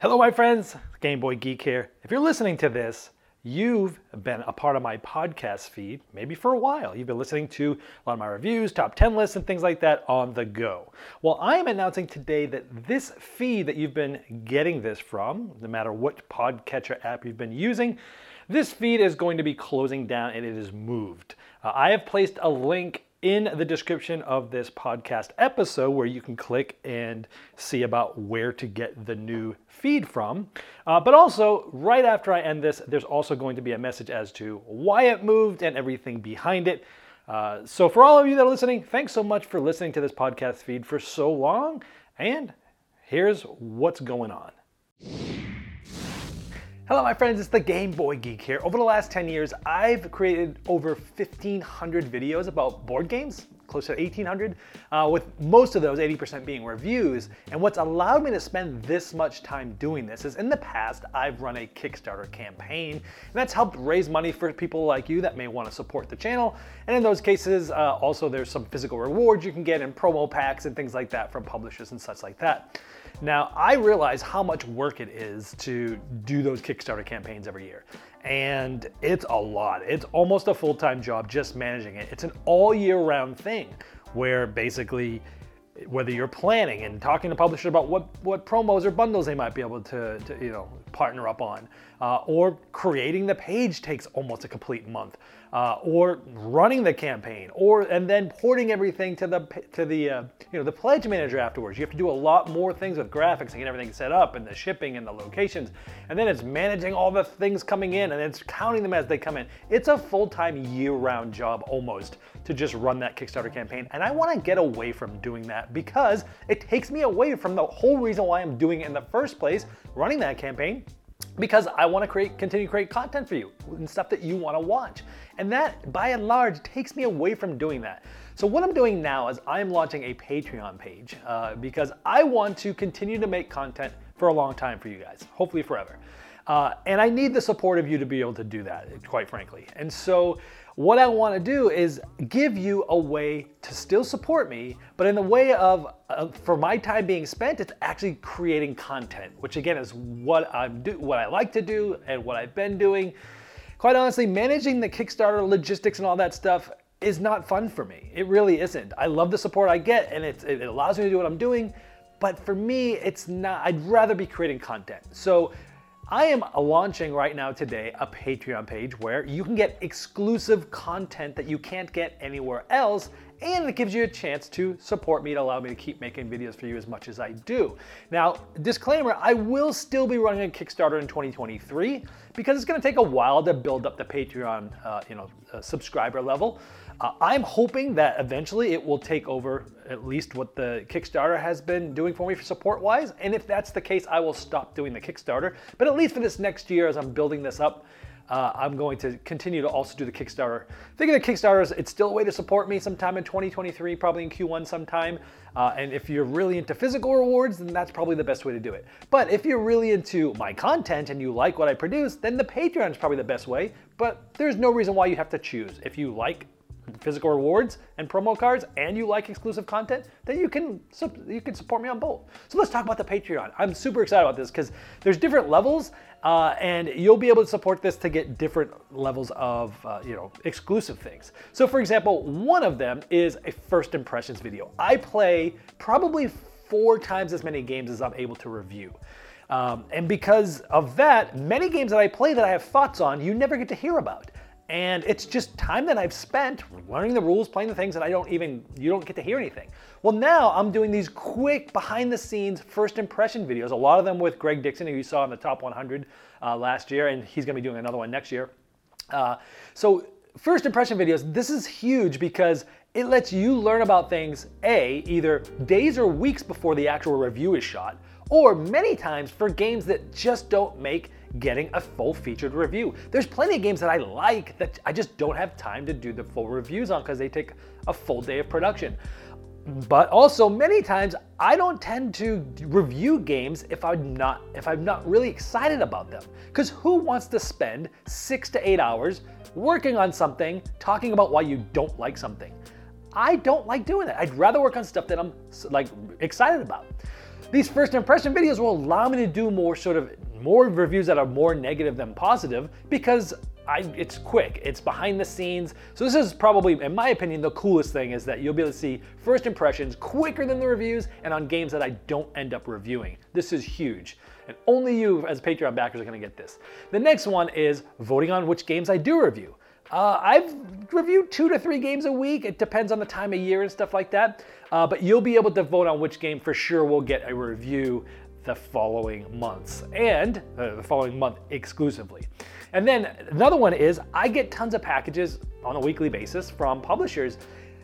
Hello, my friends. Game Boy Geek here. If you're listening to this, you've been a part of my podcast feed maybe for a while. You've been listening to a lot of my reviews, top 10 lists, and things like that on the go. Well, I am announcing today that this feed that you've been getting this from, no matter what podcatcher app you've been using, this feed is going to be closing down and it is moved. Uh, I have placed a link in the description of this podcast episode where you can click and see about where to get the new feed from. Uh, but also, right after I end this, there's also going to be a message as to why it moved and everything behind it. Uh, so, for all of you that are listening, thanks so much for listening to this podcast feed for so long. And here's what's going on. Hello, my friends, it's the Game Boy Geek here. Over the last 10 years, I've created over 1,500 videos about board games, close to 1,800, uh, with most of those, 80% being reviews. And what's allowed me to spend this much time doing this is in the past, I've run a Kickstarter campaign, and that's helped raise money for people like you that may want to support the channel. And in those cases, uh, also there's some physical rewards you can get in promo packs and things like that from publishers and such like that. Now, I realize how much work it is to do those Kickstarter campaigns every year. And it's a lot. It's almost a full time job just managing it. It's an all year round thing where basically, whether you're planning and talking to publishers about what, what promos or bundles they might be able to, to you know partner up on, uh, or creating the page takes almost a complete month uh, or running the campaign, or and then porting everything to the to the uh, you know the pledge manager afterwards. You have to do a lot more things with graphics and get everything set up, and the shipping and the locations, and then it's managing all the things coming in, and it's counting them as they come in. It's a full-time, year-round job almost to just run that Kickstarter campaign, and I want to get away from doing that because it takes me away from the whole reason why I'm doing it in the first place, running that campaign because I want to create continue to create content for you and stuff that you want to watch. And that by and large takes me away from doing that. So what I'm doing now is I'm launching a Patreon page uh, because I want to continue to make content for a long time for you guys, hopefully forever. Uh, and I need the support of you to be able to do that, quite frankly. And so what I want to do is give you a way to still support me, but in the way of, uh, for my time being spent, it's actually creating content, which again is what I'm do, what I like to do and what I've been doing. Quite honestly, managing the Kickstarter logistics and all that stuff is not fun for me. It really isn't. I love the support I get, and it, it allows me to do what I'm doing. But for me, it's not. I'd rather be creating content. So I am launching right now today a Patreon page where you can get exclusive content that you can't get anywhere else and it gives you a chance to support me to allow me to keep making videos for you as much as I do. Now, disclaimer, I will still be running a Kickstarter in 2023 because it's to take a while to build up the Patreon, uh, you know, uh, subscriber level. Uh, I'm hoping that eventually it will take over at least what the Kickstarter has been doing for me for support wise. And if that's the case, I will stop doing the Kickstarter. But at least for this next year, as I'm building this up, uh, I'm going to continue to also do the Kickstarter. Thinking of Kickstarters, it's still a way to support me sometime in 2023, probably in Q1 sometime. Uh, and if you're really into physical rewards, then that's probably the best way to do it. But if you're really into my content and you like what I produce, then the Patreon is probably the best way. But there's no reason why you have to choose. If you like physical rewards and promo cards and you like exclusive content, then you can you can support me on both. So let's talk about the Patreon. I'm super excited about this because there's different levels, uh, and you'll be able to support this to get different levels of uh, you know exclusive things. So for example, one of them is a first impressions video. I play probably four times as many games as I'm able to review. Um, and because of that, many games that I play that I have thoughts on, you never get to hear about. And it's just time that I've spent learning the rules, playing the things that I don't even, you don't get to hear anything. Well, now I'm doing these quick behind the scenes first impression videos, a lot of them with Greg Dixon, who you saw in the top 100 uh, last year, and he's gonna be doing another one next year. Uh, so, first impression videos, this is huge because it lets you learn about things, A, either days or weeks before the actual review is shot, or many times for games that just don't make getting a full featured review. There's plenty of games that I like that I just don't have time to do the full reviews on because they take a full day of production. But also many times I don't tend to review games if I'm not if I'm not really excited about them. Cuz who wants to spend 6 to 8 hours working on something talking about why you don't like something? I don't like doing that. I'd rather work on stuff that I'm like excited about. These first impression videos will allow me to do more sort of more reviews that are more negative than positive because I, it's quick, it's behind the scenes. So this is probably, in my opinion, the coolest thing is that you'll be able to see first impressions quicker than the reviews and on games that I don't end up reviewing. This is huge. And only you as Patreon backers are gonna get this. The next one is voting on which games I do review. Uh, I've reviewed two to three games a week. It depends on the time of year and stuff like that. Uh, but you'll be able to vote on which game for sure will get a review the following months and uh, the following month exclusively. And then another one is I get tons of packages on a weekly basis from publishers.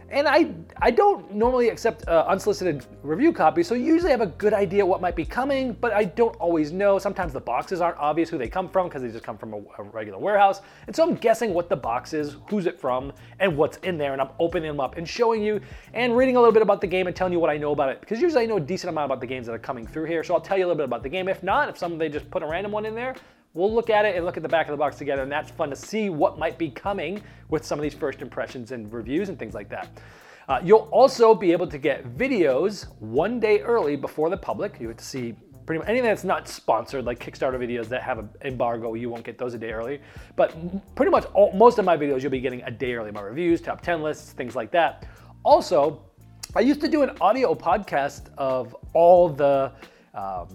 And I, I don't normally accept uh, unsolicited review copies, so you usually have a good idea what might be coming, but I don't always know. Sometimes the boxes aren't obvious who they come from because they just come from a, a, regular warehouse. And so I'm guessing what the box is, who's it from, and what's in there. And I'm opening them up and showing you and reading a little bit about the game and telling you what I know about it. Because usually I know a decent amount about the games that are coming through here. So I'll tell you a little bit about the game. If not, if some they just put a random one in there, We'll look at it and look at the back of the box together, and that's fun to see what might be coming with some of these first impressions and reviews and things like that. Uh, you'll also be able to get videos one day early before the public. You get to see pretty much anything that's not sponsored, like Kickstarter videos that have an embargo, you won't get those a day early. But pretty much all, most of my videos you'll be getting a day early. My reviews, top 10 lists, things like that. Also, I used to do an audio podcast of all the um,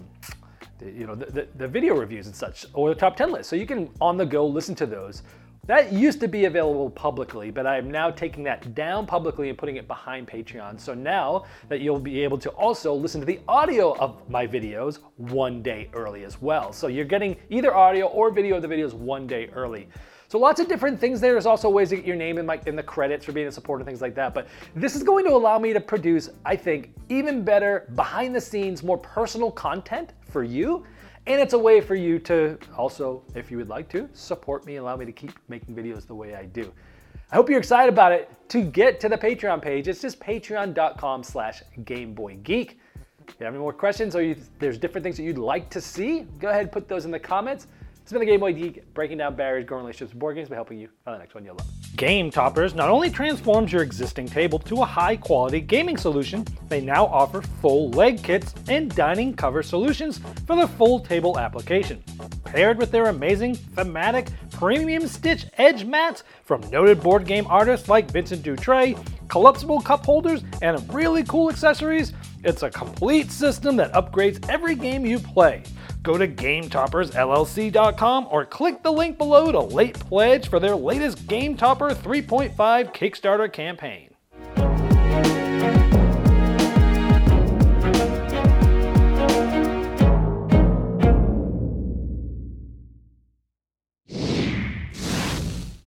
you know, the, the, the, video reviews and such, or the top 10 list. So you can on the go listen to those. That used to be available publicly, but I'm now taking that down publicly and putting it behind Patreon. So now that you'll be able to also listen to the audio of my videos one day early as well. So you're getting either audio or video of the videos one day early. So lots of different things there. There's also ways to get your name in, in the credits for being a supporter, things like that. But this is going to allow me to produce, I think, even better behind the scenes, more personal content for you. And it's a way for you to also, if you would like to, support me allow me to keep making videos the way I do. I hope you're excited about it. To get to the Patreon page, it's just patreon.com slash GameBoyGeek. If you have any more questions or you, there's different things that you'd like to see, go ahead and put those in the comments. It's been the Game Boy Geek, breaking down barriers, growing relationships board games by helping you find the next one you'll love. Game Toppers not only transforms your existing table to a high quality gaming solution, they now offer full leg kits and dining cover solutions for the full table application. Paired with their amazing thematic premium stitch edge mats from noted board game artists like Vincent Dutrait, collapsible cup holders, and really cool accessories, it's a complete system that upgrades every game you play. Go to GameToppersLLC.com or click the link below to late pledge for their latest Game Topper 3.5 Kickstarter campaign.